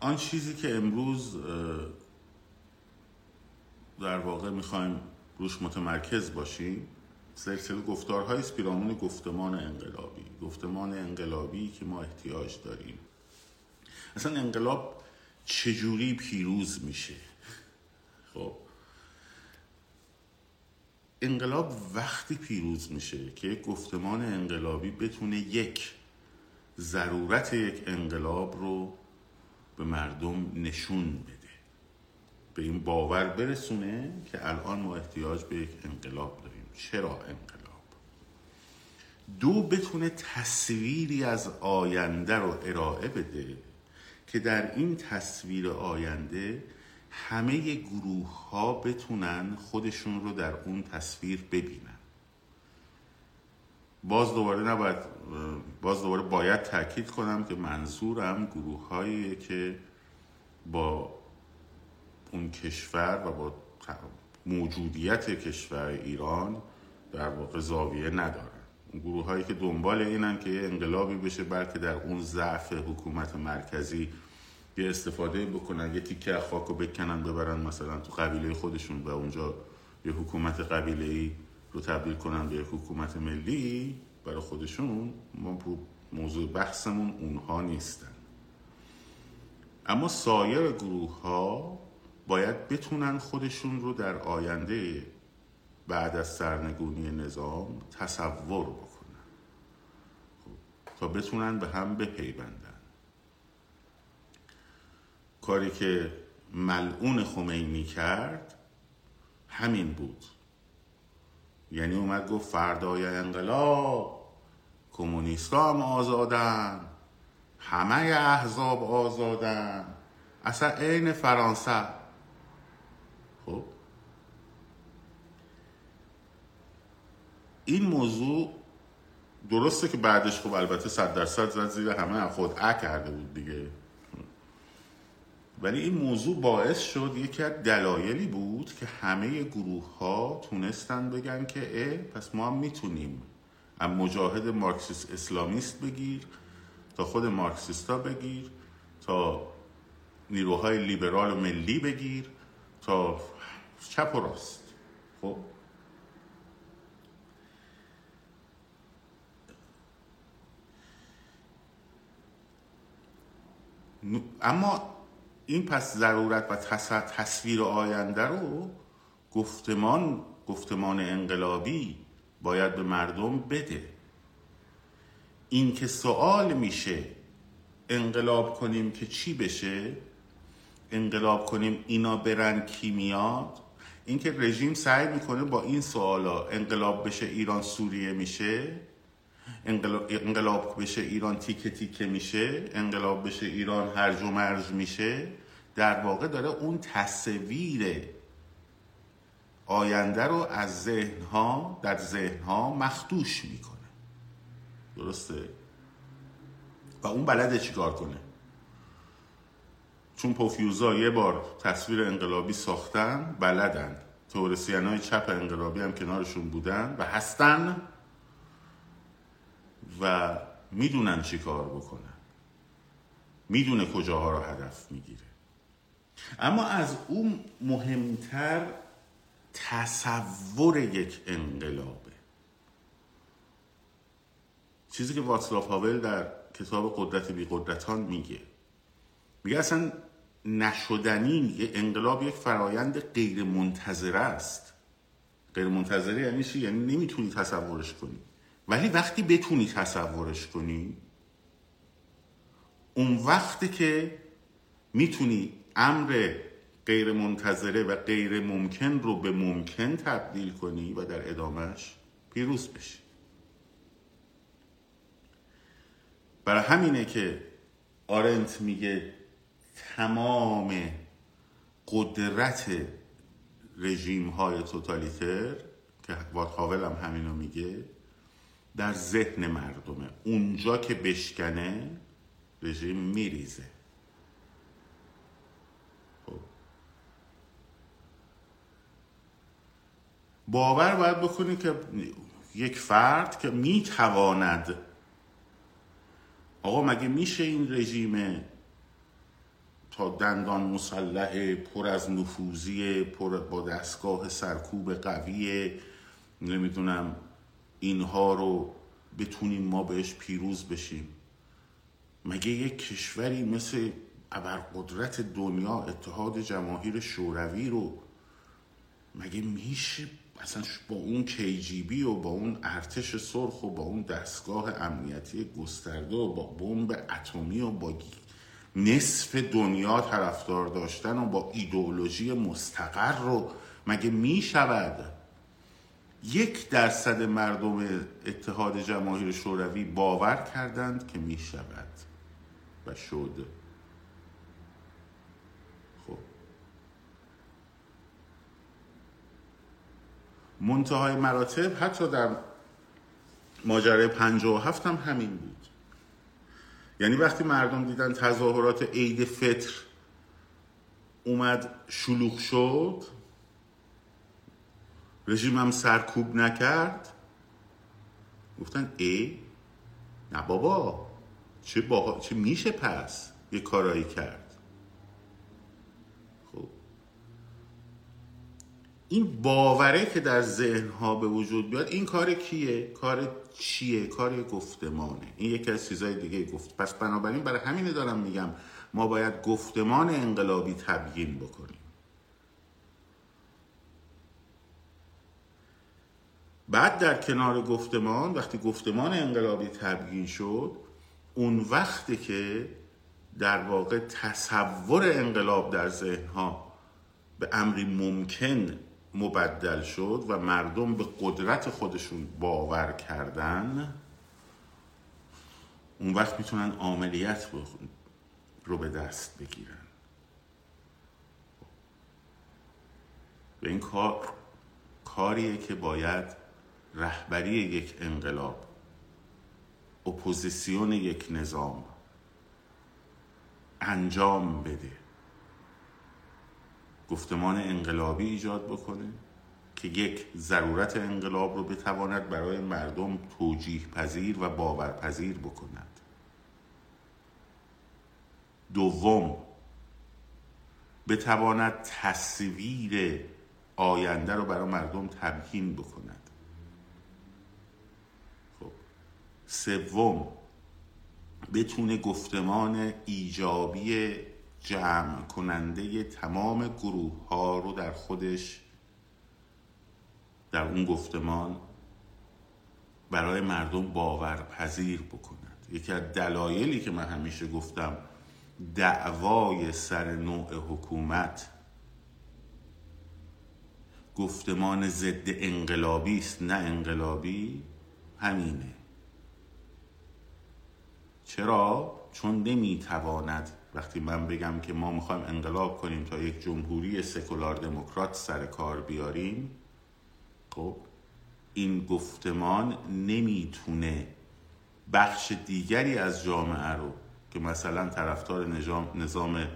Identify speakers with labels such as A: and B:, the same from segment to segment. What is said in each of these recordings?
A: آن چیزی که امروز در واقع می‌خوایم روش متمرکز باشیم سلسله گفتارهای پیرامون گفتمان انقلابی. گفتمان انقلابی که ما احتیاج داریم. اصلا انقلاب چجوری پیروز میشه؟ خب. انقلاب وقتی پیروز میشه که یک گفتمان انقلابی بتونه یک ضرورت یک انقلاب رو به مردم نشون بده. به این باور برسونه که الان ما احتیاج به یک انقلاب داریم. چرا انقلاب؟ دو بتونه تصویری از آینده رو ارائه بده که در این تصویر آینده همه گروه ها بتونن خودشون رو در اون تصویر ببینن. باز دوباره نباید باز دوباره باید تاکید کنم که منظورم گروه هایی که با اون کشور و با موجودیت کشور ایران در واقع زاویه ندارن. گروه هایی که دنبال اینن که یه انقلابی بشه بلکه در اون ضعف حکومت مرکزی یه استفاده بکنن یه تیکه خاک رو بکنن ببرن مثلا تو قبیله خودشون و اونجا یه حکومت قبیله ای رو تبدیل کنن به حکومت ملی برای خودشون ما موضوع بحثمون اونها نیستن. اما سایر گروه ها باید بتونن خودشون رو در آینده بعد از سرنگونی نظام تصور بکنن. خب، تا بتونن به هم بپیوندن. کاری که ملعون خمینی کرد همین بود. یعنی اومد گفت فردای انقلاب کمونیستا هم آزادن همه احزاب آزادن. اصلا عین فرانسه. خب؟ این موضوع درسته که بعدش خب البته صد درصد زد زیر همه خود ا کرده بود دیگه. ولی این موضوع باعث شد یکی از دلایلی بود که همه گروه ها تونستن بگن که اه پس ما هم می‌تونیم. از مجاهد مارکسیست اسلامیست بگیر تا خود مارکسیستا بگیر تا نیروهای لیبرال و ملی بگیر تا چپ و راست. خب. اما این پس ضرورت و تصویر آینده رو گفتمان گفتمان انقلابی باید به مردم بده. این که سوال میشه انقلاب کنیم که چی بشه؟ انقلاب کنیم اینا برن کی میاد؟ اینکه رژیم سعی می‌کنه با این سوالا انقلاب بشه ایران سوریه میشه؟ انقلاب بشه ایران تیکه تیکه میشه انقلاب بشه ایران هرج و مرج میشه. در واقع داره اون تصویر آینده رو از ذهن ها در ذهن ها مخدوش می‌کنه. درسته؟ و اون بلده چیکار کنه؟ چون پوفیوزا یه بار تصویر انقلابی ساختن بلدن. تورسیان های چپ انقلابی هم کنارشون بودن و هستن. و می‌دونن چی کار بکنن. می‌دونه کجاها رو هدف می‌گیره. اما از اون مهمتر تصور یک انقلابه. چیزی که واتسلاف هاول در کتاب قدرت بی قدرتان میگه. میگه اصلا نشدنی یه انقلاب یک فرایند غیر منتظره است. غیر منتظره یعنی چی؟ یعنی نمی‌تونی تصورش کنی. ولی وقتی بتونی تصورش کنی اون وقتی که می‌تونی امر غیر منتظره و غیر ممکن رو به ممکن تبدیل کنی و در ادامهش پیروز بشی. برای همینه که آرنت میگه تمام قدرت رژیم های توتالیتر که واتخاول هم همینو میگه در ذهن مردمه. اونجا که بشکنه رژیم میریزه. خب. باور باید بکنی که یک فرد که می‌تواند آقا مگه میشه این رژیم تا دندان مسلح پر از نفوذی پر با دستگاه سرکوب قوی نمی‌دونم. اینها رو بتونیم ما بهش پیروز بشیم. مگه یک کشوری مثل ابرقدرت دنیا اتحاد جماهیر شوروی رو مگه میشه اصلا با اون کیجیبی و با اون ارتش سرخ و با اون دستگاه امنیتی گسترده و با بمب اتمی و با نصف دنیا طرفدار داشتن و با ایدئولوژی مستقر رو مگه می‌شود؟ یک درصد مردم اتحاد جماهیر شوروی باور کردند که می شود و شد. خب. منتهای مراتب حتی در ماجرای پنجاه و هفت هم همین بود. یعنی وقتی مردم دیدن تظاهرات عید فطر اومد شلوغ شد رژیمم سرکوب نکرد. گفتن ای نه بابا چه, با... چه میشه پس یه کارایی کرد؟ خب. این باوره که در ذهن ها به وجود بیاد این کار کیه؟ کار چیه؟ کار گفتمانه. این یکی از چیزهای دیگه گفت. پس بنابراین برای همینه دارم میگم ما باید گفتمان انقلابی تبیین بکنیم. بعد در کنار گفتمان وقتی گفتمان انقلابی تبیین شد اون وقتی که در واقع تصور انقلاب در ذهنها به امری ممکن مبدل شد و مردم به قدرت خودشون باور کردن اون وقت می‌تونن عملیت رو به دست بگیرن. به این کار کاریه که باید رهبری یک انقلاب اپوزیسیون یک نظام انجام بده. گفتمان انقلابی ایجاد بکنه که یک ضرورت انقلاب رو بتواند برای مردم توجیه پذیر و باورپذیر بکند. دوم بتواند تصویر آینده رو برای مردم تبیین بکند. سوم بتونه گفتمان ایجابی جمع کننده تمام گروه ها رو در خودش در اون گفتمان برای مردم باورپذیر بکند. یکی از دلایلی که من همیشه گفتم دعوای سر نوع حکومت گفتمان ضد انقلابی است نه انقلابی همینه. چرا؟ چون نمی‌تواند وقتی من بگم که ما می‌خوایم انقلاب کنیم تا یک جمهوری سکولار دموکرات سر کار بیاریم خب این گفتمان نمی‌تونه بخش دیگری از جامعه رو که مثلا طرفدار نظام,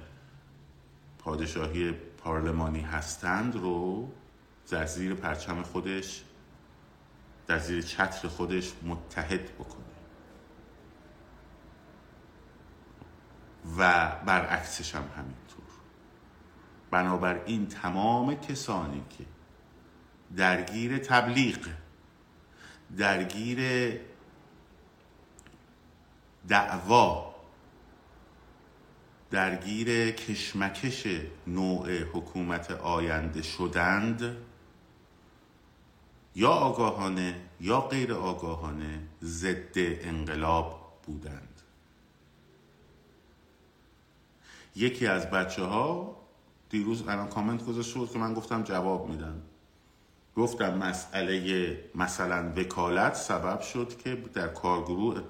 A: پادشاهی پارلمانی هستند رو در زیر پرچم خودش در زیر چتر خودش متحد بکنه و برعکسش هم همینطور. بنابراین تمام کسانی که درگیر تبلیغ درگیر دعوا درگیر کشمکش نوع حکومت آینده شدند یا آگاهانه یا غیر آگاهانه ضد انقلاب بودند. یکی از بچه ها دیروز الان کامنت گذاشته بود که من گفتم جواب میدم. گفتم مسئله مثلا وکالت سبب شد که در کارگروه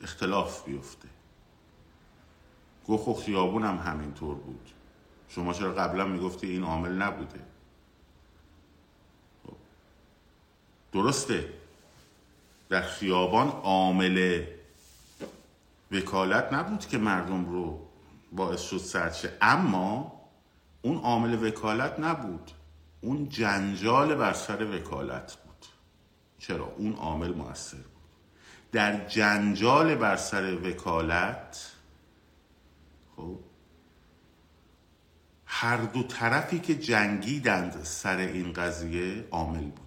A: اختلاف بیفته. گفت خب خیابون هم همینطور بود. شما چرا قبلا می‌گفتی این عامل نبوده؟ خب. درسته. در خیابان عامل وکالت نبود که مردم رو باعث شد سرچه اما اون عامل وکالت نبود. اون جنجال بر سر وکالت بود. چرا؟ اون عامل موثر بود. در جنجال بر سر وکالت خب هر دو طرفی که جنگیدند سر این قضیه عامل بودن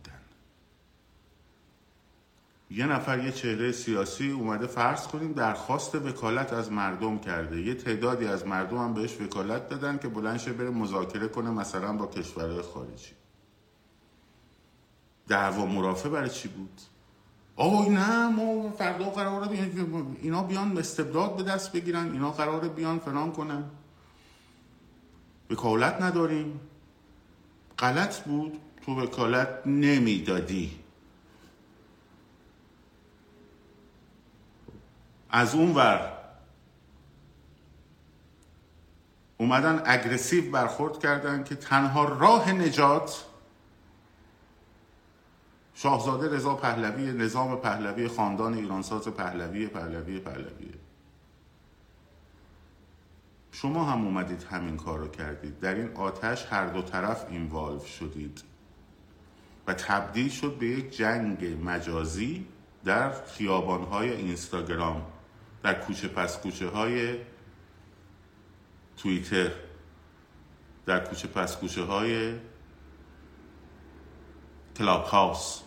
A: یه نفر یه چهره سیاسی اومده فرض کنیم درخواست وکالت از مردم کرده. یه تعدادی از مردم هم بهش وکالت دادن که بلندشه بره مذاکره کنه مثلا با کشورهای خارجی. دعوا مرافع برای چی بود؟ آه نه ما فردا قراره اینا بیان استبداد به دست بگیرن اینا قراره بیان فلان کنن. وکالت نداریم. غلط بود. تو وکالت نمی‌دادی. از اون ور اومدن اگرسیو برخورد کردن که تنها راه نجات شاهزاده رضا پهلوی نظام پهلوی خاندان ایرانساز پهلوی پهلوی پهلوی. شما هم اومدید همین کار رو کردید. در این آتش هر دو طرف اینوالو شدید. و تبدیل شد به یک جنگ مجازی در خیابانهای اینستاگرام. در کوچه پس کوچه های توییتر. در کوچه پس کوچه های کلاب هاوس.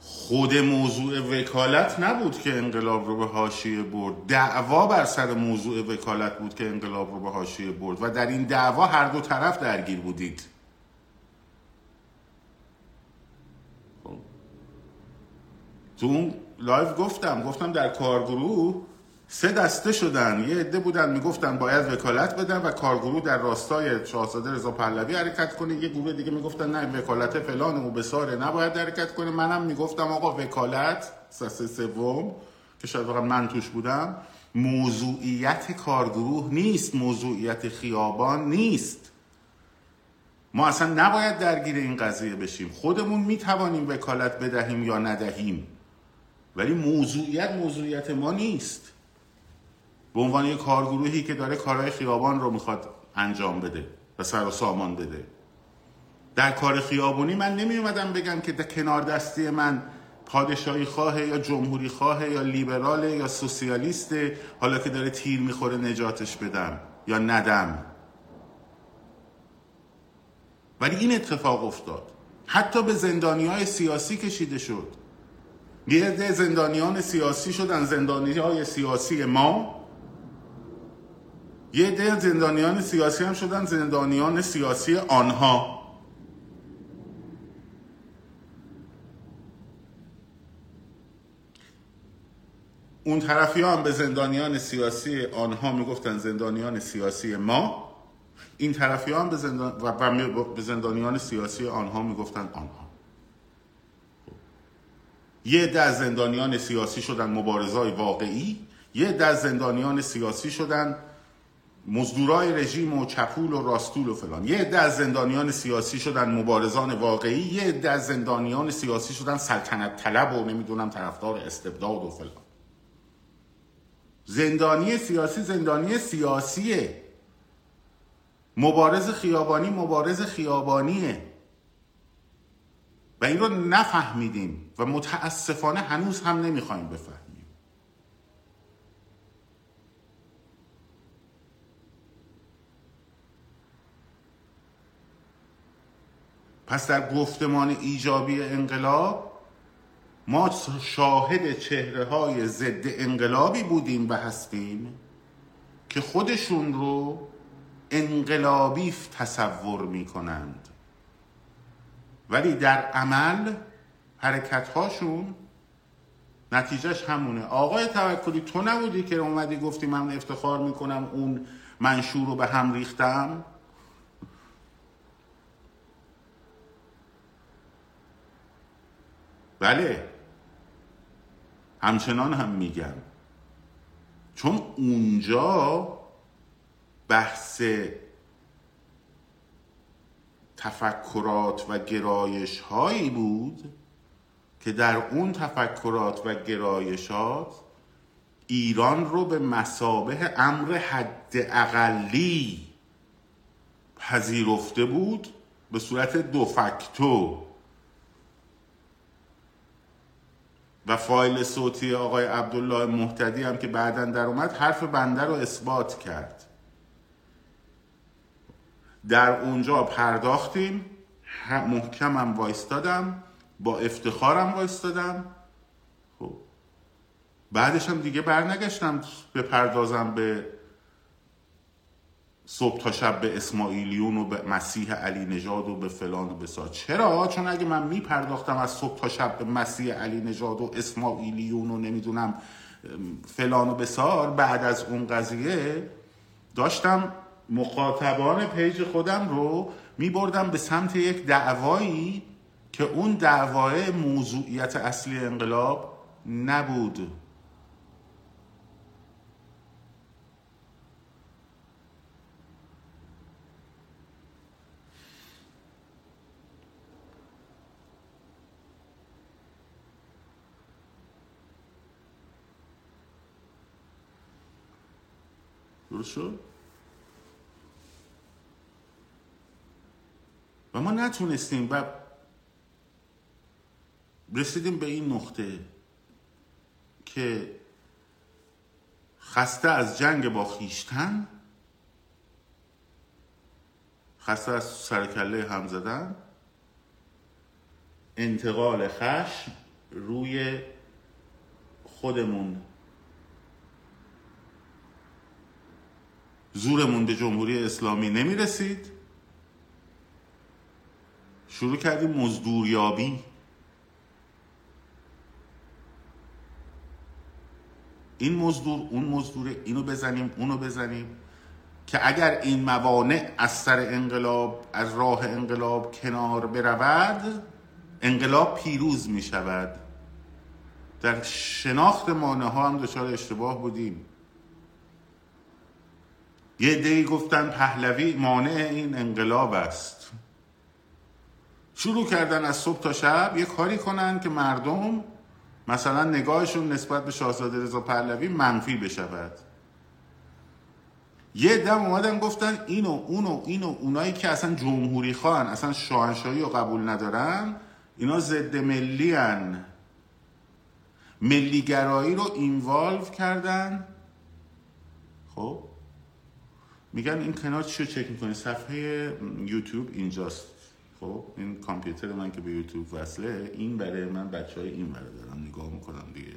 A: خود موضوع وکالت نبود که انقلاب رو به حاشیه برد. دعوا بر سر موضوع وکالت بود که انقلاب رو به حاشیه برد. و در این دعوا هر دو طرف درگیر بودید. تو اون لایو گفتم گفتم در کارگروه سه دسته شدن. یه عده بودن می‌گفتن باید وکالت بدن و کارگروه در راستای شاهزاده رضا پهلوی حرکت کنه. یه گروه دیگه می‌گفتن نه وکالت فلان و بیساره نباید حرکت کنه. منم می‌گفتم آقا وکالت سه سوم که شاید واقعا من توش بودم موضوعیت کارگروه نیست موضوعیت خیابان نیست. ما اصلا نباید درگیر این قضیه بشیم. خودمون می‌توانیم وکالت بدهیم یا ندهیم. ولی موضوعیت موضوعیت ما نیست. به عنوان یک کارگروهی که داره کارهای خیابان رو می‌خواد انجام بده و سر و سامان بده. در کار خیابونی من نمی اومدم بگم که در کنار دستی من پادشاهی خواه یا جمهوری خواه یا لیبراله یا سوسیالیسته حالا که داره تیر می‌خوره نجاتش بدم یا ندم. ولی این اتفاق افتاد. حتی به زندانی های سیاسی کشیده شد. یه عده زندانیان سیاسی شدن زندانی های سیاسی ما. یه عده زندانیان سیاسی هم شدن زندانیان سیاسی آنها. اون طرفی هم به زندانیان سیاسی آنها می‌گفتن زندانیان سیاسی ما. این طرفی هم به, زندان... و به زندانیان سیاسی آنها می‌گفتن آنها. یه ده زندانیان سیاسی شدن مبارزای واقعی یه ده زندانیان سیاسی شدن مزدورای رژیم و چپول و راستول و فلان. یه عده زندانیان سیاسی شدن مبارزان واقعی یه عده زندانیان سیاسی شدن سلطنت طلب و نمی‌دونم طرفدار استبداد و فلان. زندانی سیاسی زندانی سیاسیه. مبارز خیابانی مبارز خیابانیه. و این رو نفهمیدیم و متاسفانه هنوز هم نمی‌خوایم بفهمیم. پس در گفتمان ایجابی انقلاب ما شاهد چهره های ضد انقلابی بودیم و هستیم که خودشون رو انقلابی تصور می کنند ولی در عمل حرکت هاشون نتیجهش همونه. آقای توکلی تو نبودی که اومدی گفتی من افتخار می‌کنم اون منشور رو به هم ریختم؟ بله. همچنان هم میگم. چون اونجا بحث تفکرات و گرایش هایی بود که در اون تفکرات و گرایشات ایران رو به مسابه امر حد اقلی پذیرفته بود به صورت دو فکتو و فایل صوتی آقای عبدالله محتدی هم که بعدا در اومد حرف بنده رو اثبات کرد. در اونجا پرداختیم. محکمم وایستادم با افتخارم وایستادم. خب. بعدش هم دیگه برنگشتم بپردازم به صبح تا شب به اسماعیلیون و به مسیح علی نژاد و به فلان و بسار چرا؟ چون اگه من میپرداختم از صبح تا شب به مسیح علی نژاد و اسماعیلیون و نمی‌دونم فلان و بسار بعد از اون قضیه داشتم مخاطبان پیج خودم رو میبردم به سمت یک دعوایی که اون دعوای موضوعیت اصلی انقلاب نبود. درست شد؟ و ما نتونستیم و رسیدیم به این نقطه که خسته از جنگ با خیشتن خسته از سرکله هم زدن انتقال خشم روی خودمون زورمون به جمهوری اسلامی نمی رسید شروع کردیم مزدوریابی. این مزدور اون مزدوره اینو بزنیم اونو بزنیم که اگر این موانع از سر انقلاب از راه انقلاب کنار برود انقلاب پیروز می شود در شناخت مانه ها هم دچار اشتباه بودیم. یه دی گفتن پهلوی مانع این انقلاب است. شروع کردن از صبح تا شب یه کاری کنن که مردم مثلا نگاهشون نسبت به شاهزاده رضا پهلوی منفی بشود. یه دم اومدن گفتن اینو اونو اینو اونایی که اصلا جمهوری خواهن اصلا شاهنشاهی رو قبول ندارن اینا ضد ملی هن. ملیگرایی رو اینوالو کردن. خب؟ میگن این کنار چی رو چک می‌کنی؟ صفحه یوتیوب اینجاست. خب این کامپیوتر من که به یوتیوب وصله این برای من بچه های این برای دارم نگاه می‌کنم دیگه.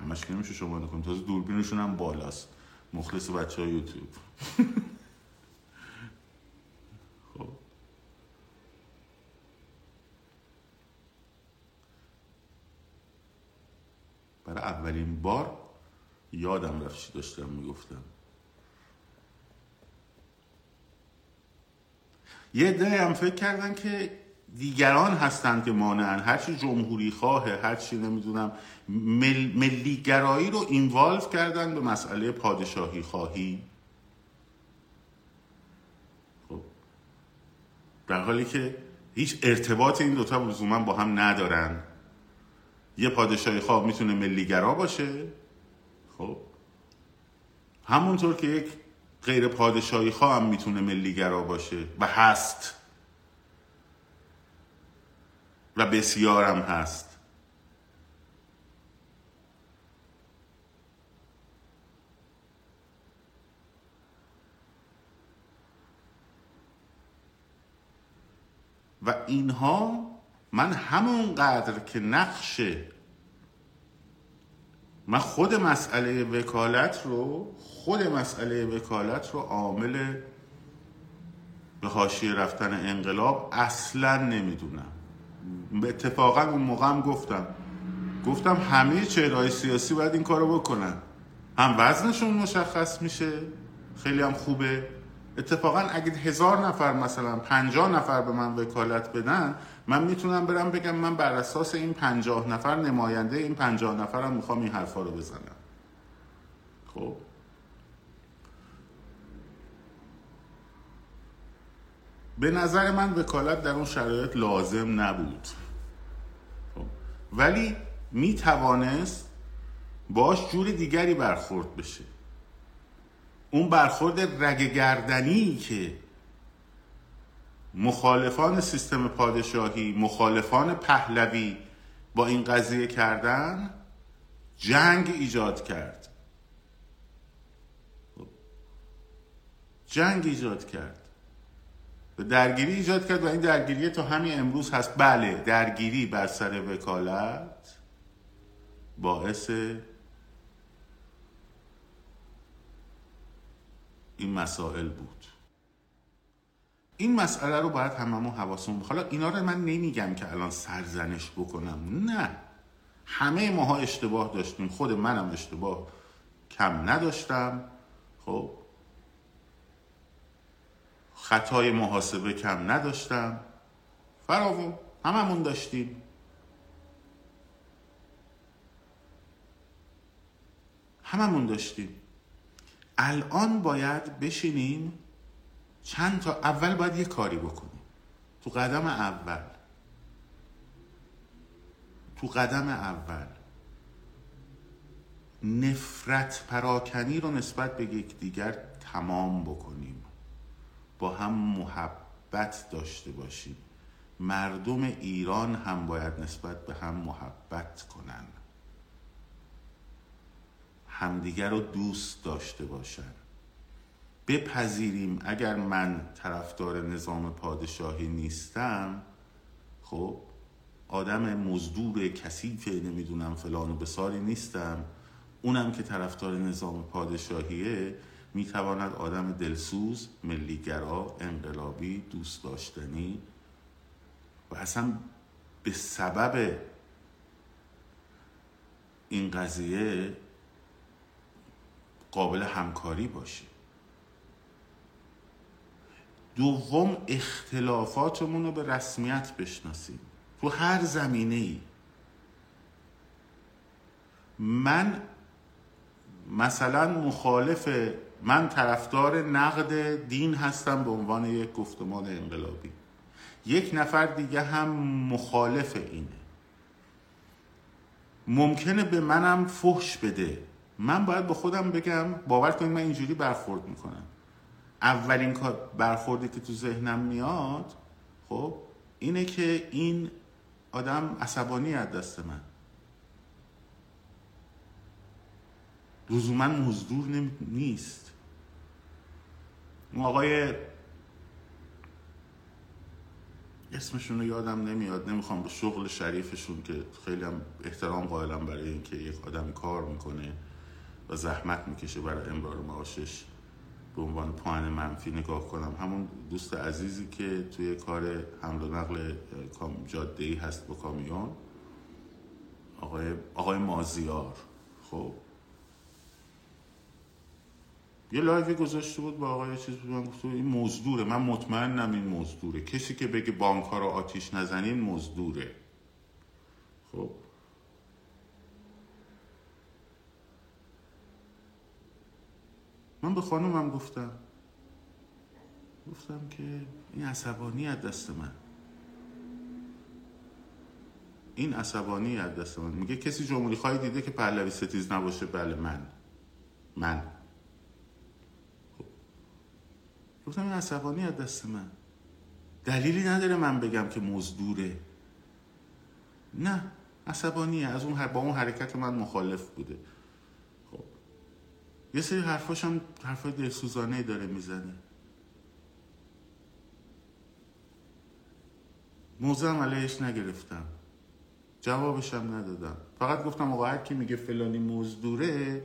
A: همش که نمیشه شما نکنم تازه دوربینشون هم بالاست. مخلص بچه های یوتیوب. خب. برای اولین بار یادم رفت داشتم می‌گفتم. یه ده هم فکر کردن که دیگران هستند که مانعن هرچی جمهوری خواهه هرچی نمی‌دونم مل، ملیگرایی رو اینوالو کردن به مسئله پادشاهی خواهی. خب. در حالی که هیچ ارتباط این دوتا لزوما با هم ندارن. یه پادشاهی خواه می‌تونه ملیگرا باشه. خب. همونطور که یک غیر پادشاهی خواه هم می‌تونه ملیگرا باشه و هست. و بسیارم هست. و اینها من همونقدر که نقش من خود مسئله وکالت رو خود مسئله وکالت رو عامل به حاشیه رفتن انقلاب اصلا نمی‌دونم. به اتفاقا اون موقع هم گفتم. گفتم همه چهرهای سیاسی باید این کارو بکنن. هم وزنشون مشخص میشه. خیلی هم خوبه. اتفاقا اگه هزار نفر مثلا پنجاه نفر به من وکالت بدن من می‌تونم برم بگم من بر اساس این پنجاه نفر نماینده این پنجاه نفرم می‌خوام این حرفا رو بزنم. خب؟ به نظر من وکالت در اون شرایط لازم نبود. خب. ولی می توانست باش جور دیگری برخورد بشه. اون برخورد رگگردنی که مخالفان سیستم پادشاهی مخالفان پهلوی با این قضیه کردن جنگ ایجاد کرد. جنگ ایجاد کرد. درگیری ایجاد کرد و این درگیری تا همین امروز هست. بله درگیری بر سر وکالت باعث این مسائل بود. این مسئله رو باید هممون حواسمون حالا اینا رو من نمیگم که الان سرزنش بکنم. نه. همه ماها اشتباه داشتیم. خود منم اشتباه کم نداشتم. خب. خطای محاسبه کم نداشتم. فراوون. هممون داشتیم. هممون داشتیم. الان باید بشینیم چند تا اول باید یه کاری بکنیم. تو قدم اول. تو قدم اول. نفرت پراکنی رو نسبت به یکدیگر تمام بکنیم. با هم محبت داشته باشیم. مردم ایران هم باید نسبت به هم محبت کنن همدیگر رو دوست داشته باشن. بپذیریم اگر من طرفدار نظام پادشاهی نیستم خب آدم مزدور کثیف نمی‌دونم فلان و بساری نیستم. اونم که طرفدار نظام پادشاهیه می‌تواند آدم دلسوز ملیگرا انقلابی دوست داشتنی و اصلا به سبب این قضیه قابل همکاری باشه. دوم اختلافاتمون رو به رسمیت بشناسیم. تو هر زمینه ای من مثلا مخالف من طرفدار نقد دین هستم به عنوان یک گفتمان انقلابی. یک نفر دیگه هم مخالف اینه. ممکنه به منم فحش بده. من باید به خودم بگم باور کنید من اینجوری برخورد می‌کنم. اولین کار برخوردی که تو ذهنم میاد خب اینه که این آدم عصبانی از دست من. لزوما مزدور نیست. اون آقای اسمشون رو یادم نمیاد نمی‌خوام به شغل شریفشون که خیلی هم احترام قائلم برای اینکه یک آدم کار می‌کنه. و زحمت می‌کشه برای امرار معاشش. به عنوان پایان منفی نگاه کنم. همون دوست عزیزی که توی کار حمل و نقل جاده ای هست با کامیون. آقای, آقای مازیار. خب. یه لایوی گذاشته بود با آقای چیز بود من گفته این مزدوره. من مطمئنم این مزدوره. کسی که بگه بانک ها رو آتیش نزنین مزدوره. خب. من به خانومم گفتم. گفتم که این عصبانی از دست من. این عصبانی از دست من. میگه کسی جمهوری خواهی دیده که پهلوی ستیز نباشه؟ بله من. من. خب. گفتم این عصبانی از دست من. دلیلی نداره من بگم که مزدوره نه عصبانیه. از اون با اون حرکت من مخالف بوده. یه سری حرفاش هم حرفای دلسوزانه داره می‌زنه. موزم علیهش نگرفتم. جوابش هم ندادم. فقط گفتم آقا هر کی میگه فلانی مزدوره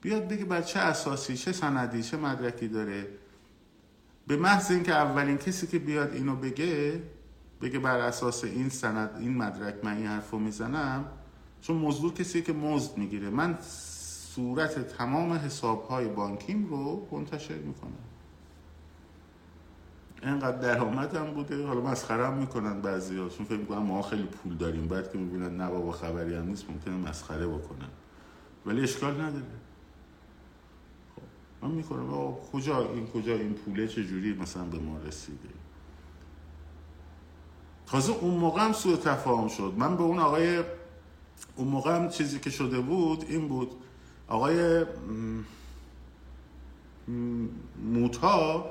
A: بیاد بگه بر چه اساسی چه سندی چه مدرکی داره. به محض اینکه اولین کسی که بیاد اینو بگه بگه بر اساس این سند این مدرک من این حرفو می‌زنم چون مزدور کسی که مزد می‌گیره. من صورت تمام حساب های بانکیم رو منتشر می‌کنم اینقدر درآمدم بوده. حالا مسخره می‌کنن بعضی ها چون فکر می‌کنن ما خیلی پول داریم. بعد که می‌بینن نه بابا خبری هم نیست ممکنه مسخره بکنن. ولی اشکال نداره. خب من می‌کنم. کجا این کجا این پوله چجوری مثلا به ما رسیده؟ تازه اون موقع هم سوء تفاهم شد. من به اون آقای اون موقع هم چیزی که شده بود این بود. آقای موتا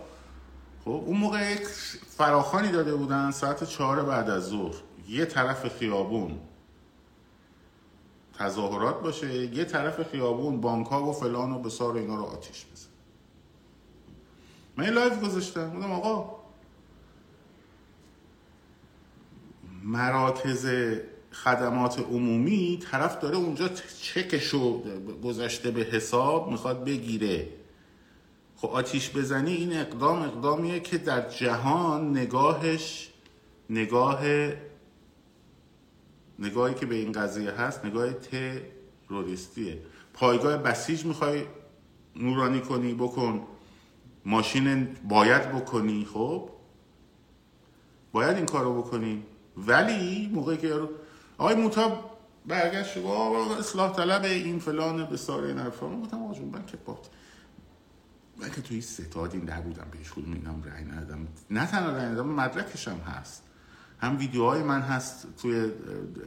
A: خب اون موقع یک فراخانی داده بودن ساعت چهار بعد از ظهر. یه طرف خیابون. تظاهرات باشه یه طرف خیابون بانک ها و فلان و بسار اینا رو آتیش بزن. من یه لایف گذاشتم. بودم آقا مراکز خدمات عمومی طرف داره اونجا چکشو گذاشته به حساب می‌خواد بگیره. خب آتیش بزنی این اقدام اقدامیه که در جهان نگاهش نگاه نگاهی که به این قضیه هست نگاه تروریستیه. پایگاه بسیج می‌خوای نورانی کنی بکن. ماشین باید بکنی خب؟ باید این کارو بکنی. ولی موقعی که آقای موتا برگشت و اصلاح طلب این فلان به ساره این حرفا. گفتم آقا من که بات من که توی ستاد این در بودم بهش خودم اینم رأی ندادم. نه تنها رأی ندادم مدرکش هم هست. هم ویدیوهای من هست توی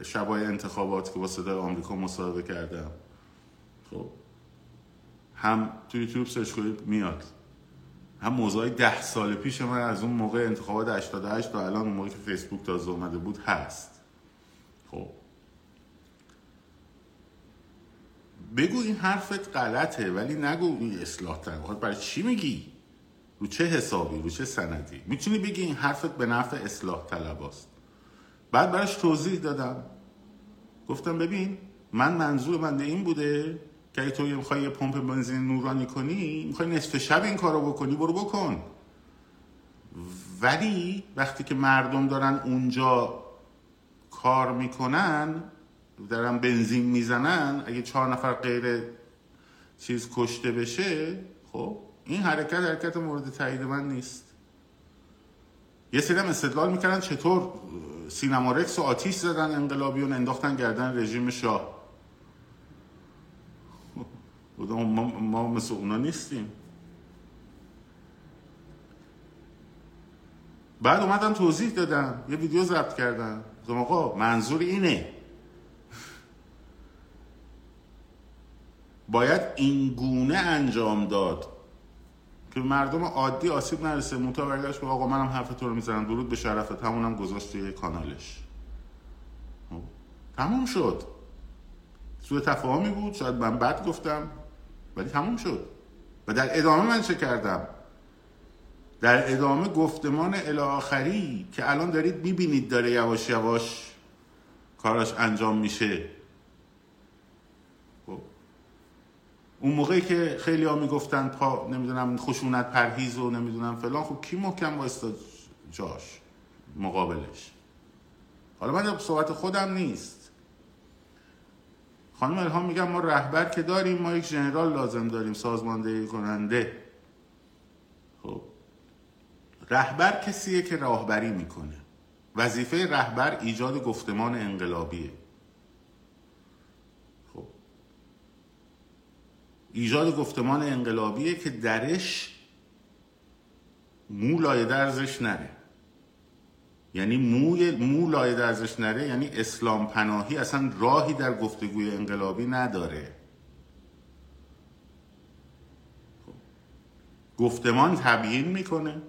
A: شبای انتخابات که با صدای آمریکا مصاحبه کردم. خب. هم توی یوتیوب سرچ کنید میاد. هم موضوع ده سال پیش من از اون موقع انتخابات 88 تا الان اون موقع که فیسبوک تازه اومده بود هست. خب. بگو این حرفت غلطه ولی نگو این اصلاح طلب برای چی میگی؟ رو چه حسابی؟ رو چه سندی؟ می‌تونی بگی این حرفت به نفع اصلاح طلب است بعد براش توضیح دادم. گفتم ببین من منظور من این بوده که اگه تو می‌خوای یه پمپ بنزین نورانی کنی می‌خوای نصف شب این کارو بکنی برو بکن. ولی وقتی که مردم دارن اونجا کار می‌کنن دارن بنزین می‌زنن اگه چهار نفر غیر چیز کشته بشه خب این حرکت حرکت مورد تایید من نیست. یه سری استدلال می‌کردن چطور سینما رکس و آتیش زدن انقلابیون انداختن گردن رژیم شاه. ما, ما مثل اونا نیستیم. بعد اومدن توضیح دادم یه ویدیو ضبط کردم گفتم آقا منظور اینه. باید این گونه انجام داد که مردم عادی آسیب نرسه. موتا برگشت آقا منم حرف تو رو می‌زنم. درود به شرفت. همونم گذاشت توی کانالش. خب، تموم شد. سوء تفاهمی بود. شاید من بد گفتم ولی تموم شد. و در ادامه من چه کردم؟ در ادامه گفتمان الاخری که الان دارید می‌بینید داره یواش یواش کاراش انجام میشه. خب. اون موقعی که خیلی ها می‌گفتن پا نمی‌دونم خشونت پرهیز و نمی‌دونم فلان خب کی محکم وایستاد جاش؟ مقابلش. حالا من صحبت خودم نیست. خانم الهام میگم ما رهبر که داریم ما یک ژنرال لازم داریم سازماندهی کننده. رهبر کسیه که راهبری می‌کنه. وظیفه رهبر ایجاد گفتمان انقلابیه. خب. ایجاد گفتمان انقلابیه که درش مو لایه درزش نره. یعنی موی مو لایه درزش نره یعنی اسلام پناهی اصلا راهی در گفتگوی انقلابی نداره. خب. گفتمان تبیین می‌کنه.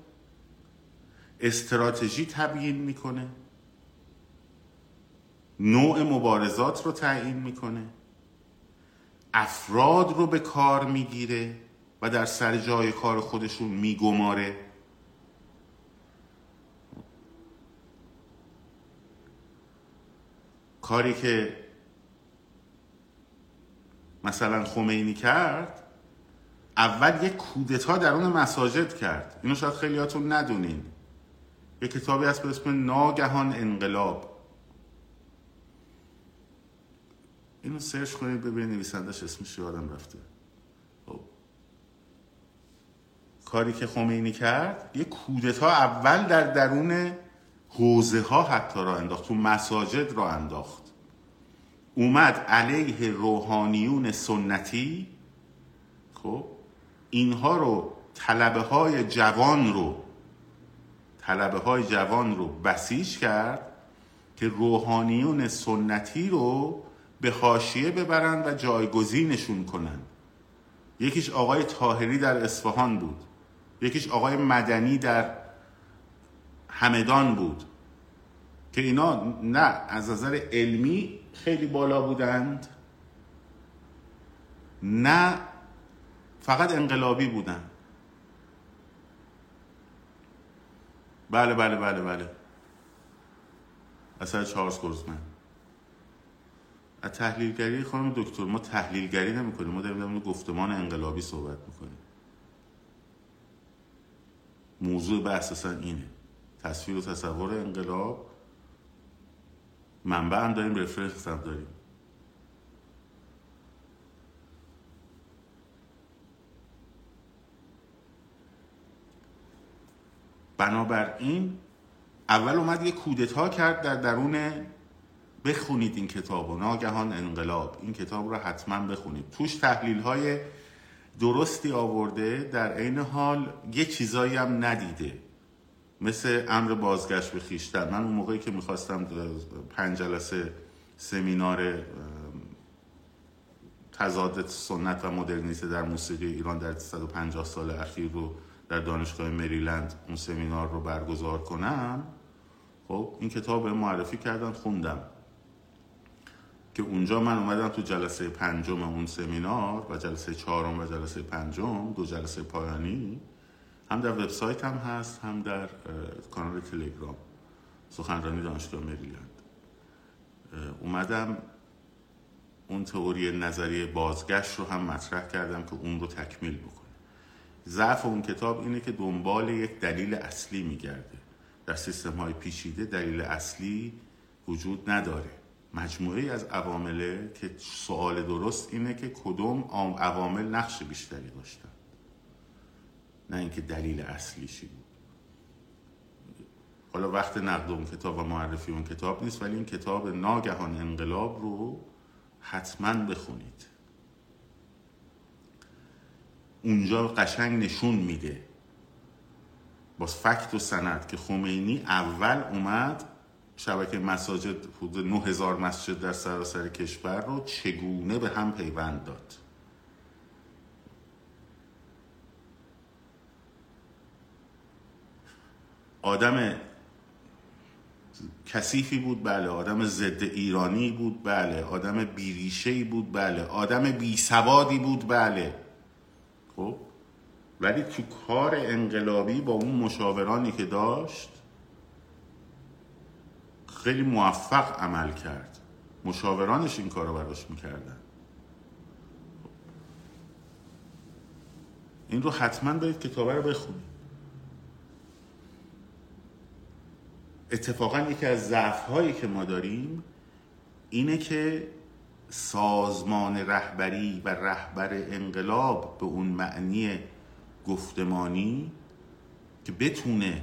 A: استراتژی تبیین می‌کنه. نوع مبارزات رو تعیین می‌کنه. افراد رو به کار می‌گیره و در سر جای کار خودشون میگماره. کاری که مثلا خمینی کرد اول یک کودتا درون مساجد کرد. اینو شاید خیلیاتون ندونین. یه کتابی هست به اسم ناگهان انقلاب. اینو سرچ کنید ببینید نویسندش اسمش یادم رفته. خب. کاری که خمینی کرد یه کودتا اول در درون حوزه ها حتی را انداخت تو مساجد را انداخت. اومد علیه روحانیون سنتی. خب. اینها رو طلبه های جوان رو طلبه های جوان رو بسیج کرد که روحانیون سنتی رو به حاشیه ببرن و جایگزینشون کنن. یکیش آقای تاهری در اصفهان بود. یکیش آقای مدنی در همدان بود. که اینا نه از نظر علمی خیلی بالا بودند. نه فقط انقلابی بودن بله بله بله بله. اثر چارلز گرزمن. از تحلیلگری خانم دکتر ما تحلیلگری نمی کنیم ما داریم در گفتمان انقلابی صحبت می‌کنیم. موضوع بحث اصلا اینه. تصویر و تصور انقلاب منبع هم داریم رفرنس هم داریم. بنابراین اول اومد یه کودتا کرد در درون بخونید این کتاب و ناگهان انقلاب. این کتاب رو حتما بخونید. توش تحلیل های درستی آورده. در عین حال یه چیزایی هم ندیده. مثل امر بازگشت به خیشتن. من اون موقعی که می‌خواستم پنج جلسه سمینار تضاد سنت و مدرنیته در موسیقی ایران در 150 سال اخیر رو در دانشگاه مریلند اون سمینار رو برگزار کنم خب این کتاب معرفی کردن خوندم. که اونجا من اومدم تو جلسه پنجم اون سمینار و جلسه چهارم و جلسه پنجم دو جلسه پایانی هم در وبسایت هم هست هم در کانال تلگرام سخنرانی دانشگاه مریلند. اومدم اون تئوری نظریه بازگشت رو هم مطرح کردم که اون رو تکمیل بکنم. ضعف اون کتاب اینه که دنبال یک دلیل اصلی میگرده. در سیستم های پیچیده دلیل اصلی وجود نداره. مجموعه از عوامله که سوال درست اینه که کدوم عوامل نقش بیشتری داشتن. نه اینکه دلیل اصلیشی بود. حالا وقت نقد اون کتاب و معرفی اون کتاب نیست ولی این کتاب ناگهان انقلاب رو حتما بخونید. اونجا قشنگ نشون میده. با فکت و سند که خمینی اول اومد شبکه مساجد حدود 9000 مسجد در سراسر کشور رو چگونه به هم پیوند داد؟ آدم کثیفی بود بله. آدم ضد ایرانی بود بله. آدم بیریشهی بود بله. آدم بیسوادی بود بله. خب؟ ولی تو کار انقلابی با اون مشاورانی که داشت خیلی موفق عمل کرد. مشاورانش این کار رو براش می‌کردن. این رو حتما باید کتابه رو بخونید. اتفاقا یکی از ضعف هایی که ما داریم اینه که سازمان رهبری و رهبر انقلاب به اون معنی گفتمانی که بتونه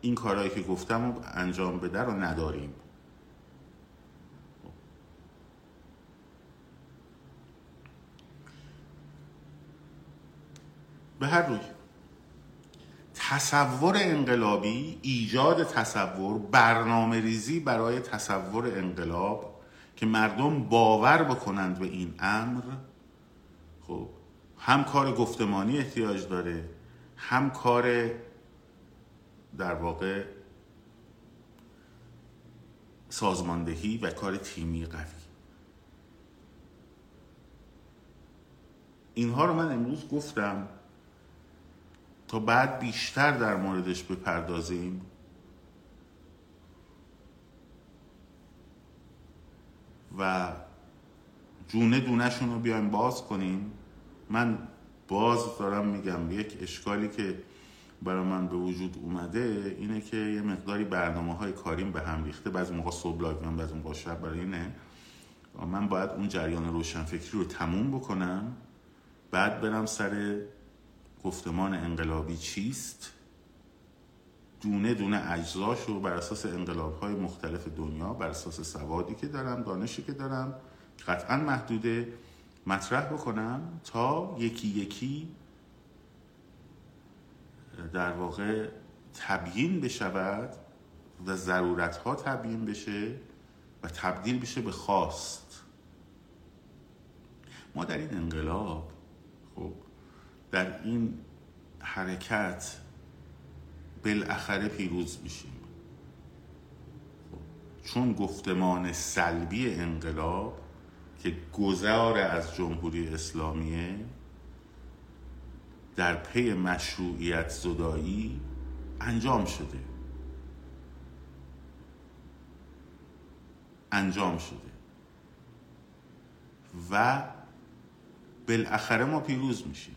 A: این کارهایی که گفتم رو انجام بده رو نداریم. به هر روی تصور انقلابی ایجاد تصور برنامه ریزی برای تصور انقلاب که مردم باور بکنند به این امر خب هم کار گفتمانی احتیاج داره هم کار در واقع سازماندهی و کار تیمی قوی. اینها رو من امروز گفتم تا بعد بیشتر در موردش بپردازیم. و جونه دونهشون رو بیایم باز کنیم. من باز دارم میگم یک اشکالی که برای من به وجود اومده اینه که یه مقداری برنامه های کاریم به هم ریخته. بعضی موقع صبح لایو میام بعضی موقع شب برای اینه. من باید اون جریان روشنفکری رو تموم بکنم بعد برم سر گفتمان انقلابی چیست؟ دونه دونه اجزاش رو بر اساس انقلاب های مختلف دنیا بر اساس سوادی که دارم دانشی که دارم قطعا محدوده مطرح بکنم تا یکی یکی در واقع تبیین بشود و ضرورت ها تبیین بشه و تبدیل بشه به خواست. ما در این انقلاب خب در این حرکت بالاخره پیروز میشیم. چون گفتمان سلبی انقلاب که گذار از جمهوری اسلامیه در پی مشروعیت زدایی انجام شده. انجام شده. و بالاخره ما پیروز میشیم.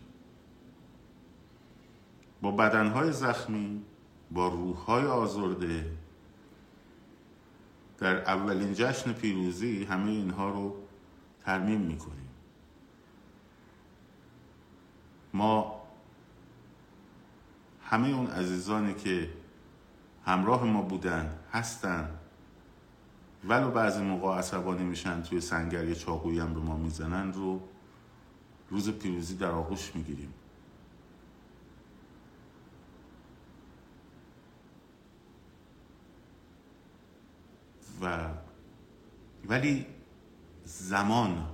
A: با بدنهای زخمی با روحهای آزرده. در اولین جشن پیروزی همه اینها رو ترمیم می‌کنیم. ما همه اون عزیزانی که همراه ما بودن هستن ولو بعضی موقع عصبانی میشن توی سنگر یه چاقویی هم به ما می‌زنن رو روز پیروزی در آغوش می‌گیریم. و ولی زمان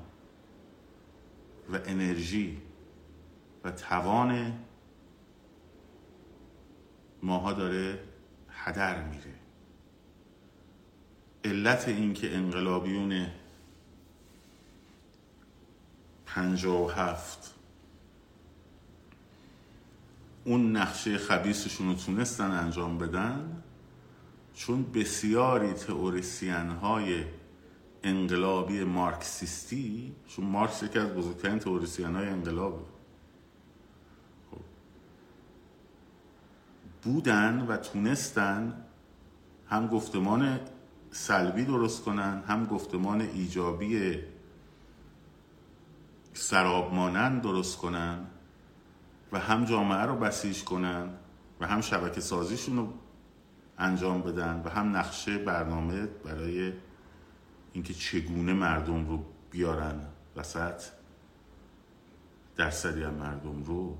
A: و انرژی و توان ماها داره هدر میره. علت اینکه انقلابیون پنجاه و هفت اون نقشه خبیسشون رو تونستن انجام بدن چون بسیاری تئوریسین های انقلابی مارکسیستی چون مارکس یکی از بزرگترین تئوریسین های انقلابه خب. بودن و تونستن هم گفتمان سلبی درست کنن هم گفتمان ایجابی سراب مانند درست کنن و هم جامعه رو بسیج کنن و هم شبکه سازیشون رو انجام بدن و هم نقشه برنامه برای اینکه چگونه مردم رو بیارن وسط درصدی از مردم رو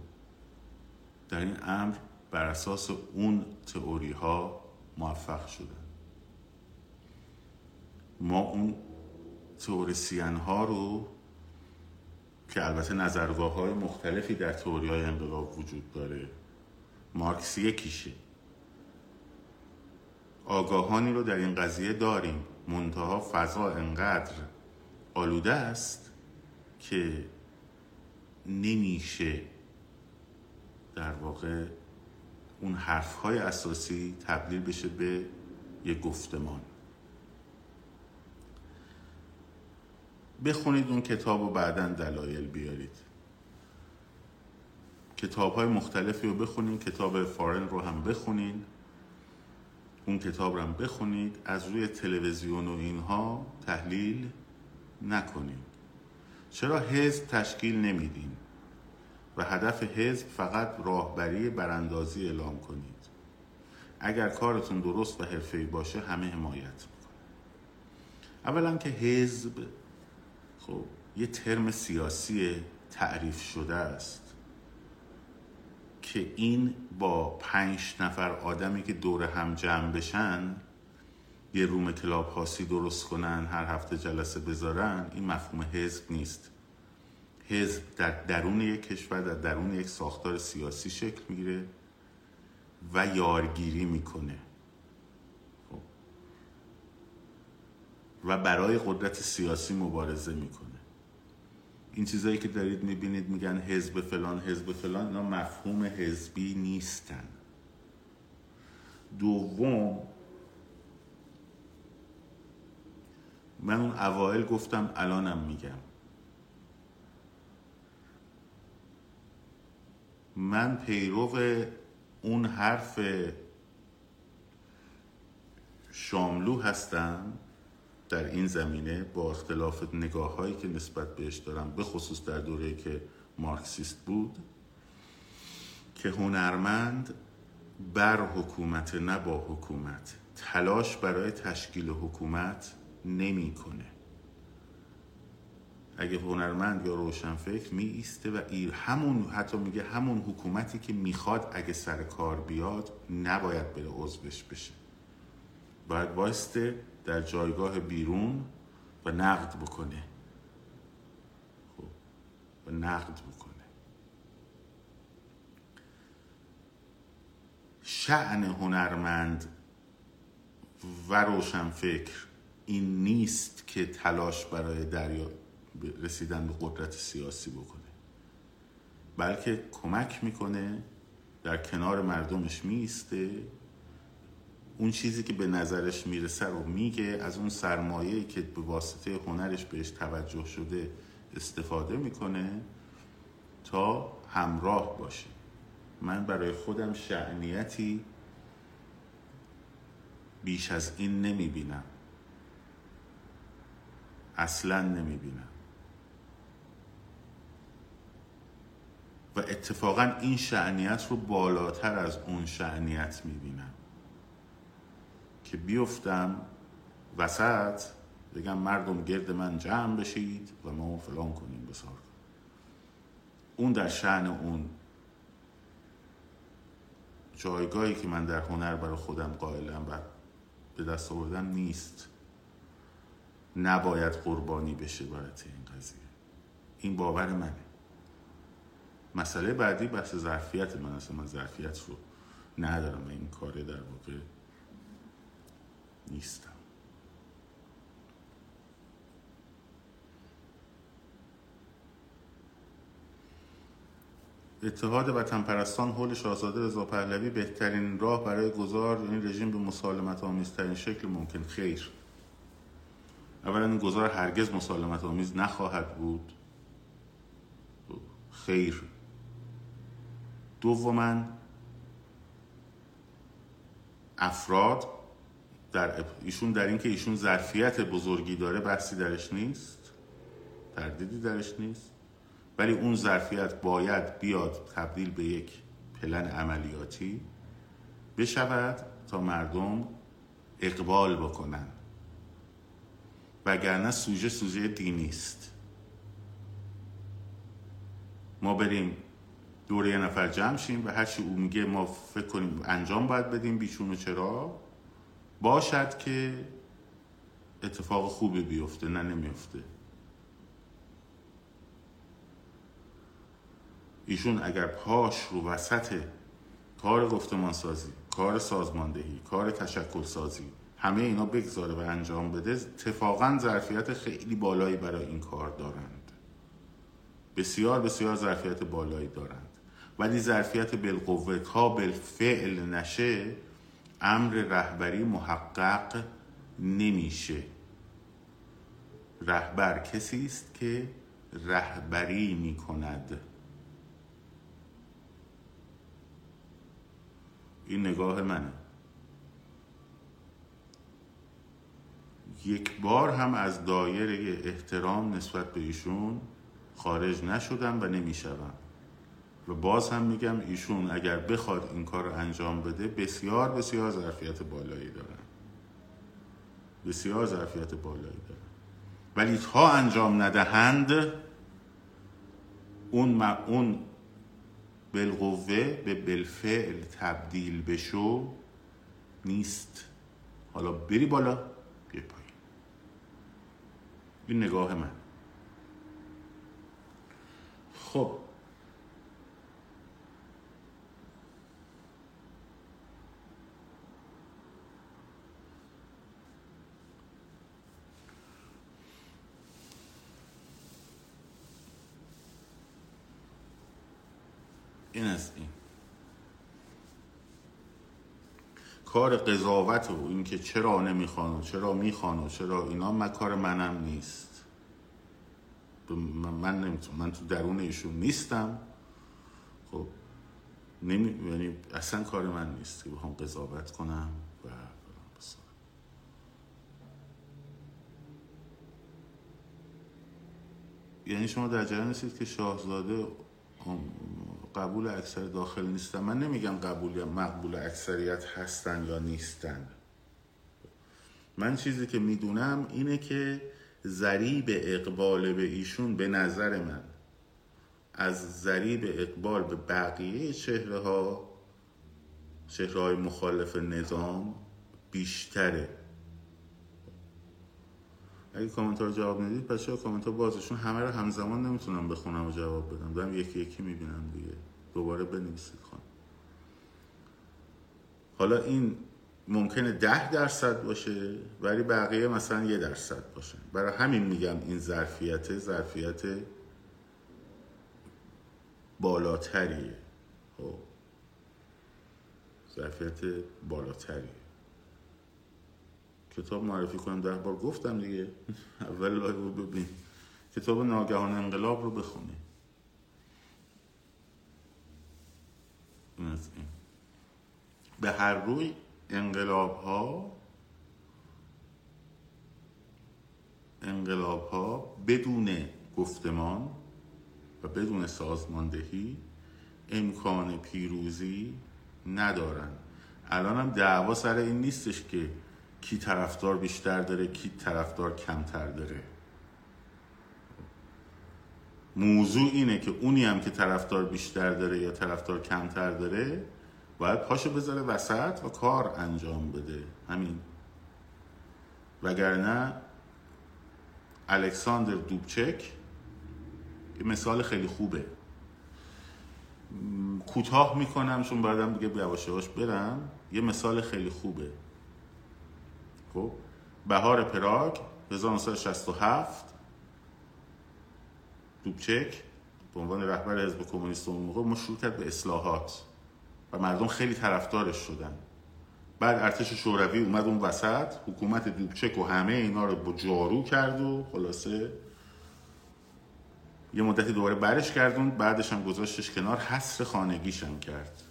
A: در این امر بر اساس اون تئوری ها موفق شدن. ما اون تئوریسین ها رو که البته نظرگاه های مختلفی در تئوری های انقلاب وجود داره مارکس یکیشه آگاهانی رو در این قضیه داریم. منتها فضا انقدر آلوده است که نمیشه در واقع اون حرفهای اساسی تبدیل بشه به یک گفتمان. بخونید اون کتاب و بعدا دلایل بیارید. کتاب های مختلفی رو بخونید کتاب فارن رو هم بخونید اون کتاب رو هم بخونید از روی تلویزیون و اینها تحلیل نکنید. چرا حزب تشکیل نمیدین؟ و هدف حزب فقط راهبری براندازی اعلام کنید. اگر کارتون درست و حرفه‌ای باشه همه حمایت می‌کنه. اولا که حزب خب یه ترم سیاسی تعریف شده است. که این با پنج نفر آدمی که دور هم جمع بشن یه روم کلاب هاسی درست کنن هر هفته جلسه بذارن این مفهوم حزب نیست. حزب در درون یک کشور در درون یک ساختار سیاسی شکل می‌گیره و یارگیری می‌کنه. خب. و برای قدرت سیاسی مبارزه می‌کنه. این چیزایی که دارید می‌بینید میگن حزب فلان حزب فلان اینا مفهوم حزبی نیستن. دوم من اون اوائل گفتم الانم میگم. من پیرو اون حرف شاملو هستم. در این زمینه با اختلاف نگاه هایی که نسبت بهش دارم به خصوص در دوره که مارکسیست بود که هنرمند بر حکومت نه با حکومت تلاش برای تشکیل حکومت نمی‌کنه. اگه هنرمند یا روشنفکر می ایسته و ایر همون حتی میگه همون حکومتی که می‌خواد اگه سر کار بیاد نباید بره عضوش بشه باید وایسته در جایگاه بیرون و نقد بکنه. خب و نقد بکنه. شعن هنرمند و روشنفکر این نیست که تلاش برای دریا رسیدن به قدرت سیاسی بکنه. بلکه کمک می‌کنه در کنار مردمش میسته اون چیزی که به نظرش می‌رسه رو میگه از اون سرمایه‌ای که به واسطه هنرش بهش توجه شده استفاده می‌کنه تا همراه باشه. من برای خودم شعنیتی بیش از این نمی‌بینم. اصلا نمی‌بینم. و اتفاقا این شعنیت رو بالاتر از اون شعنیت می‌بینم. که بیفتم وسط بگم مردم گرد من جمع بشید و ما فلان کنیم بسار. اون در شعن اون. جایگاهی که من در هنر برای خودم قائلم و به دست آوردم نیست. نباید قربانی بشه برای این قضیه. این باور منه. مسئله بعدی بحث ظرفیت من است. من ظرفیت رو ندارم این کاره در واقع نیستم. اتحاد وطن پرستان حول شاهزاده رضا پهلوی بهترین راه برای گذار این رژیم به مسالمت آمیزترین شکل ممکن. خیر. اولا این گذار هرگز مسالمت آمیز نخواهد بود. خیر. دوما افراد در ایشون در اینکه ایشون ظرفیت بزرگی داره بحثی درش نیست تردیدی درش نیست. ولی اون ظرفیت باید بیاد تبدیل به یک پلن عملیاتی بشود تا مردم اقبال بکنن. وگرنه سوژه سوژه دینی است. ما بریم دوره یه نفر جمع شیم و هرچی او میگه ما فکر کنیم انجام باید بدیم بیچون و چرا. باشد که اتفاق خوبی بیفته نه نمیفته. ایشون اگر پاش رو وسط کار گفتمان سازی کار سازماندهی کار تشکل سازی همه اینا بگذاره و انجام بده اتفاقا ظرفیت خیلی بالایی برای این کار دارند. بسیار بسیار ظرفیت بالایی دارند. ولی ظرفیت بالقوه تا بالفعل نشه امر رهبری محقق نمیشه. رهبر کسی است که رهبری می کند این نگاه منه. یک بار هم از دایره احترام نسبت به ایشون خارج نشدم و نمی‌شوم. و باز هم میگم ایشون اگر بخواد این کار رو انجام بده بسیار بسیار ظرفیت بالایی دارن. بسیار ظرفیت بالایی دارن. ولی تا انجام ندهند اون اون بالقوه به بالفعل تبدیل بشو نیست. حالا بری بالا بیا پایین. این نگاه من. خب این از این. کار قضاوت و اینکه چرا نمی‌خوان و چرا می‌خوان و چرا اینا من کار منم نیست. من نمی‌تونم من تو درون ایشون نیستم. خب نمی... یعنی اصلا کار من نیست که بخوام قضاوت کنم و یعنی شما در جریان هستید که شاهزاده قبول اکثر داخل نیستن. من نمیگم قبول یا مقبول اکثریت هستن یا نیستن. من چیزی که می‌دونم اینه که ذریب اقبال به ایشون به نظر من از ذریب اقبال به بقیه چهره ها چهره های مخالف نظام بیشتره. اگه کامنتار جواب ندید بچه ها ها بازشون همه رو همزمان نمی‌تونم بخونم و جواب بدم؟ دارم یکی یکی می‌بینم دیگه. دوباره بنویسید خان حالا این ممکنه ده درصد باشه ولی بقیه مثلا یه درصد باشه. برای همین میگم این ظرفیت ظرفیت بالاتریه. خب. ظرفیت بالاتریه. کتاب معرفی کنم. ده بار گفتم دیگه. اول لایو رو ببین. کتاب ناگهان انقلاب رو بخونی. به هر روی انقلاب ها انقلاب ها بدون گفتمان و بدون سازماندهی امکان پیروزی ندارن. الان هم دعوا سر این نیستش که کی طرفدار بیشتر داره کی طرفدار کمتر داره. موضوع اینه که اونی هم که طرفدار بیشتر داره یا طرفدار کمتر داره باید پاشو بذاره وسط و کار انجام بده. همین. وگرنه الکساندر دوبچک یه مثال خیلی خوبه. کوتاه می‌کنم چون بعدم دیگه یواش برم. یه مثال خیلی خوبه. خب بهار پراگ 1967 دوبچک به عنوان رهبر حزب کمونیست اون موقع مشروع کرد به اصلاحات و مردم خیلی طرفدارش شدن. بعد ارتش شوروی اومد اون وسط حکومت دوبچک و همه اینا رو با جارو کرد و خلاصه یه مدتی دوباره برش کردون بعدش هم گذاشتش کنار حصر خانگیش هم کرد.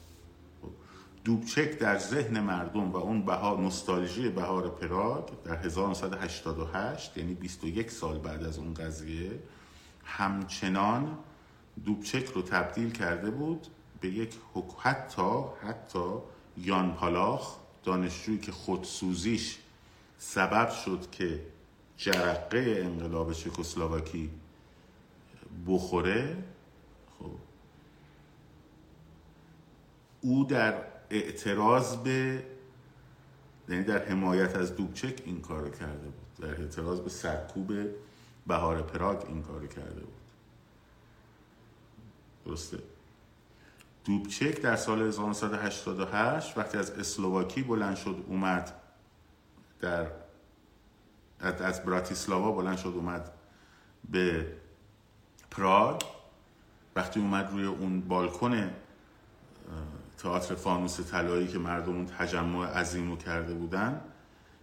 A: دوبچک در ذهن مردم و اون بهار نوستالژی بهار پراگ در 1988 یعنی 21 سال بعد از اون قضیه همچنان دوبچک رو تبدیل کرده بود به یک حتی حتی یان پالاخ دانشجویی که خودسوزیش سبب شد که جرقه انقلاب چکسلواکی بخوره خب. او در اعتراض به یعنی در حمایت از دوبچک این کار کرده بود. در اعتراض به سرکوب بهار پراگ این کار کرده بود. درسته. دوبچک در سال 1988 وقتی از اسلواکی بلند شد اومد در از براتیسلاوا بلند شد اومد به پراگ. وقتی اومد روی اون بالکن تئاتر فانوس طلایی که مردم اون تجمع عظیم رو کرده بودن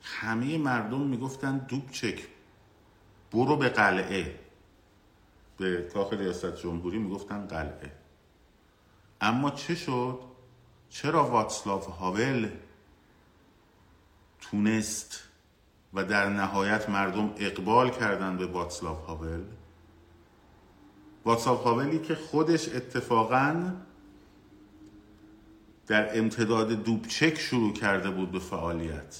A: همه مردم می‌گفتن دوبچک برو به قلعه. به کاخ ریاست جمهوری می‌گفتن قلعه. اما چه شد؟ چرا واتسلاف هاول تونست و در نهایت مردم اقبال کردن به واتسلاف هاول؟ واتسلاف هاولی که خودش اتفاقا در امتداد دوبچک شروع کرده بود به فعالیت.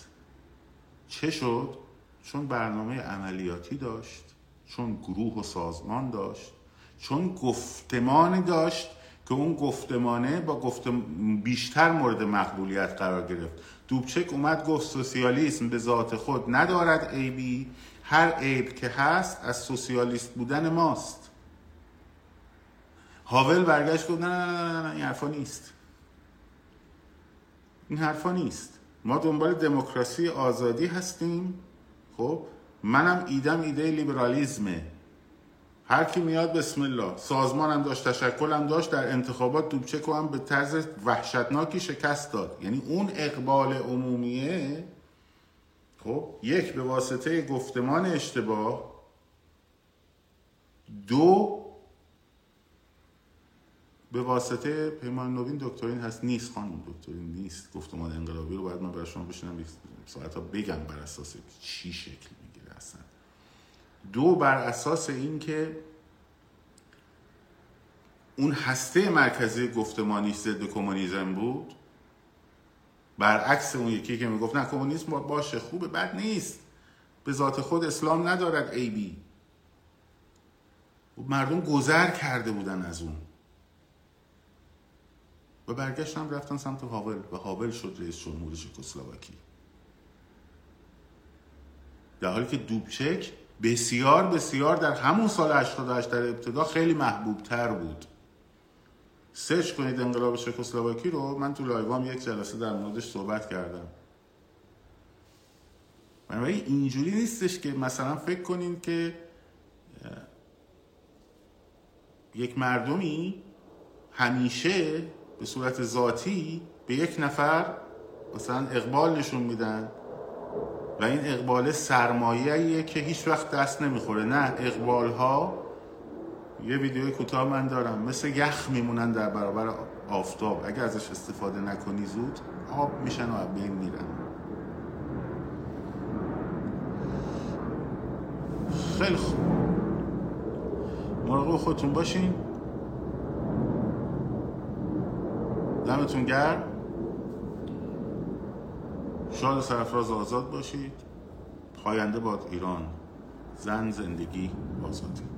A: چه شد؟ چون برنامه عملیاتی داشت چون گروه و سازمان داشت چون گفتمانی داشت که اون گفتمانه با گفتم بیشتر مورد مقبولیت قرار گرفت. دوبچک اومد گفت سوسیالیسم به ذات خود ندارد عیبی هر عیب که هست از سوسیالیست بودن ماست. هاول برگشت گفت نه نه نه نه این حرفا نیست. این حرفا نیست. ما دنبال دموکراسی آزادی هستیم. خب منم ایدم ایده لیبرالیزمه. هر کی میاد بسم الله. سازمان هم داشت تشکل هم داشت در انتخابات دوبچکو هم به طرز وحشتناکی شکست داد. یعنی اون اقبال عمومیه خب یک به واسطه گفتمان اشتباه دو به واسطه پیمان نوین دکترین هست. نیست خانم دکترین نیست. گفتمان انقلابی رو باید من برای شما بشینم. ساعت ها بگم بر اساس چی شکل می‌گیره اصلا. دو بر اساس اینکه اون هسته مرکزی گفتمانی ضد کمونیسم بود. برعکس اون یکی که می‌گفت نه کمونیسم باشه خوبه بد نیست. به ذات خود اسلام ندارد عیبی مردم گذر کرده بودن از اون. و برگشتن رفتن سمت هاول و هاول شد رئیس جمهور چکسلواکی. در حالی که دوبچک بسیار بسیار در همون سال 88 در ابتدا خیلی محبوب تر بود. سرچ کنید انقلاب چکسلواکی رو من تو لایوام یک جلسه در موردش صحبت کردم. بنابراین اینجوری نیستش که مثلا فکر کنین که یک مردمی همیشه به صورت ذاتی به یک نفر مثلا اقبال نشون میدن و این اقبال سرمایه‌ایه که هیچ وقت دست نمی‌خوره. نه اقبال ها یه ویدیوی کوتاه من دارم. مثل یخ میمونن در برابر آفتاب. اگر ازش استفاده نکنی زود آب میشن و بین میرن. خیلی خوب. مراقب خودتون باشین. دمتون گرم. شاد سرفراز آزاد باشید. پاینده باد ایران. زن زندگی آزادی.